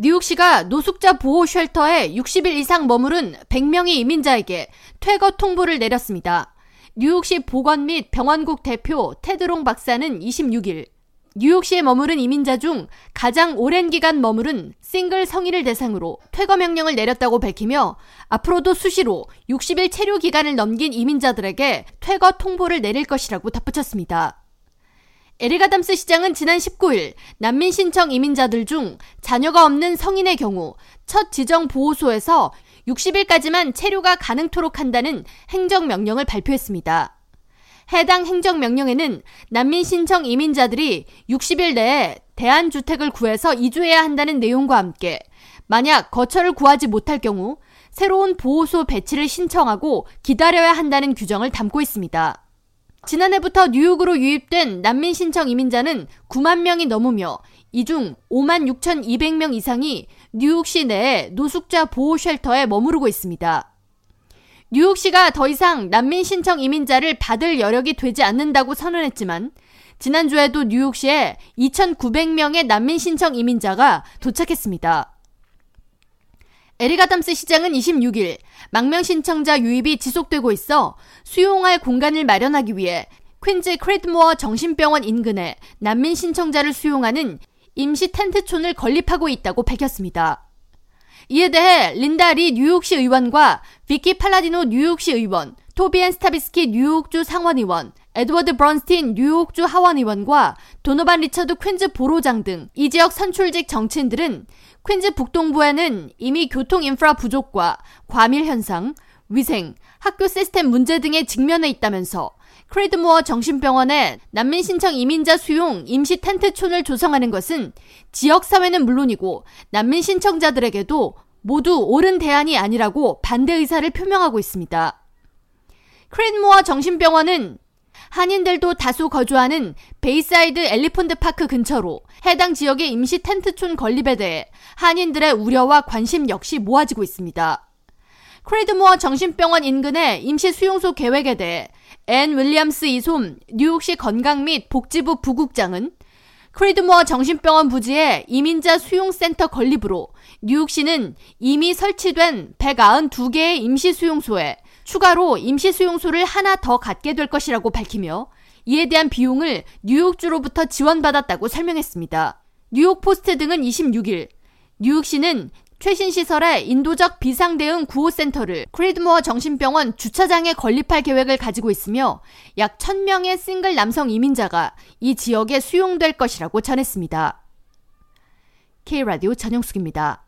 뉴욕시가 노숙자 보호 쉘터에 60일 이상 머무른 100명의 이민자에게 퇴거 통보를 내렸습니다. 뉴욕시 보건 및 병원국 대표 테드롱 박사는 26일 뉴욕시에 머무른 이민자 중 가장 오랜 기간 머무른 싱글 성인을 대상으로 퇴거 명령을 내렸다고 밝히며 앞으로도 수시로 60일 체류 기간을 넘긴 이민자들에게 퇴거 통보를 내릴 것이라고 덧붙였습니다. 에릭 아담스 시장은 지난 19일 난민 신청 이민자들 중 자녀가 없는 성인의 경우 첫 지정 보호소에서 60일까지만 체류가 가능토록 한다는 행정명령을 발표했습니다. 해당 행정명령에는 난민 신청 이민자들이 60일 내에 대안주택을 구해서 이주해야 한다는 내용과 함께 만약 거처를 구하지 못할 경우 새로운 보호소 배치를 신청하고 기다려야 한다는 규정을 담고 있습니다. 지난해부터 뉴욕으로 유입된 난민 신청 이민자는 9만 명이 넘으며 이 중 5만 6,200명 이상이 뉴욕시 내에 노숙자 보호 shelter에 머무르고 있습니다. 뉴욕시가 더 이상 난민 신청 이민자를 받을 여력이 되지 않는다고 선언했지만 지난주에도 뉴욕시에 2,900명의 난민 신청 이민자가 도착했습니다. 에릭 아담스 시장은 26일 망명 신청자 유입이 지속되고 있어 수용할 공간을 마련하기 위해 퀸즈 크리드모어 정신병원 인근에 난민 신청자를 수용하는 임시 텐트촌을 건립하고 있다고 밝혔습니다. 이에 대해 린다 리 뉴욕시 의원과 비키 팔라디노 뉴욕시 의원, 토비앤 스타비스키 뉴욕주 상원의원, 에드워드 브런스틴 뉴욕주 하원의원과 도노반 리처드 퀸즈 borough장 등 이 지역 선출직 정치인들은 퀸즈 북동부에는 이미 교통 인프라 부족과 과밀 현상, 위생, 학교 시스템 문제 등에 직면해 있다면서 크레드모어 정신병원에 난민 신청 이민자 수용 임시 텐트촌을 조성하는 것은 지역 사회는 물론이고 난민 신청자들에게도 모두 옳은 대안이 아니라고 반대 의사를 표명하고 있습니다. 크레드모어 정신병원은 한인들도 다수 거주하는 베이사이드 앨리 폰드 파크 근처로 해당 지역의 임시 텐트촌 건립에 대해 한인들의 우려와 관심 역시 모아지고 있습니다. 크리드모어 정신병원 인근의 임시 수용소 계획에 대해 앤 윌리엄스 이솜 뉴욕시 건강 및 복지부 부국장은 크리드모어 정신병원 부지의 이민자 수용센터 건립으로 뉴욕시는 이미 설치된 192개의 임시 수용소에 추가로 임시 수용소를 하나 더 갖게 될 것이라고 밝히며 이에 대한 비용을 뉴욕주로부터 지원받았다고 설명했습니다. 뉴욕 포스트 등은 26일 뉴욕시는 최신 시설의 인도적 비상대응 구호센터를 크리드모어 정신병원 주차장에 건립할 계획을 가지고 있으며 약 1000명의 싱글 남성 이민자가 이 지역에 수용될 것이라고 전했습니다. K라디오 전영숙입니다.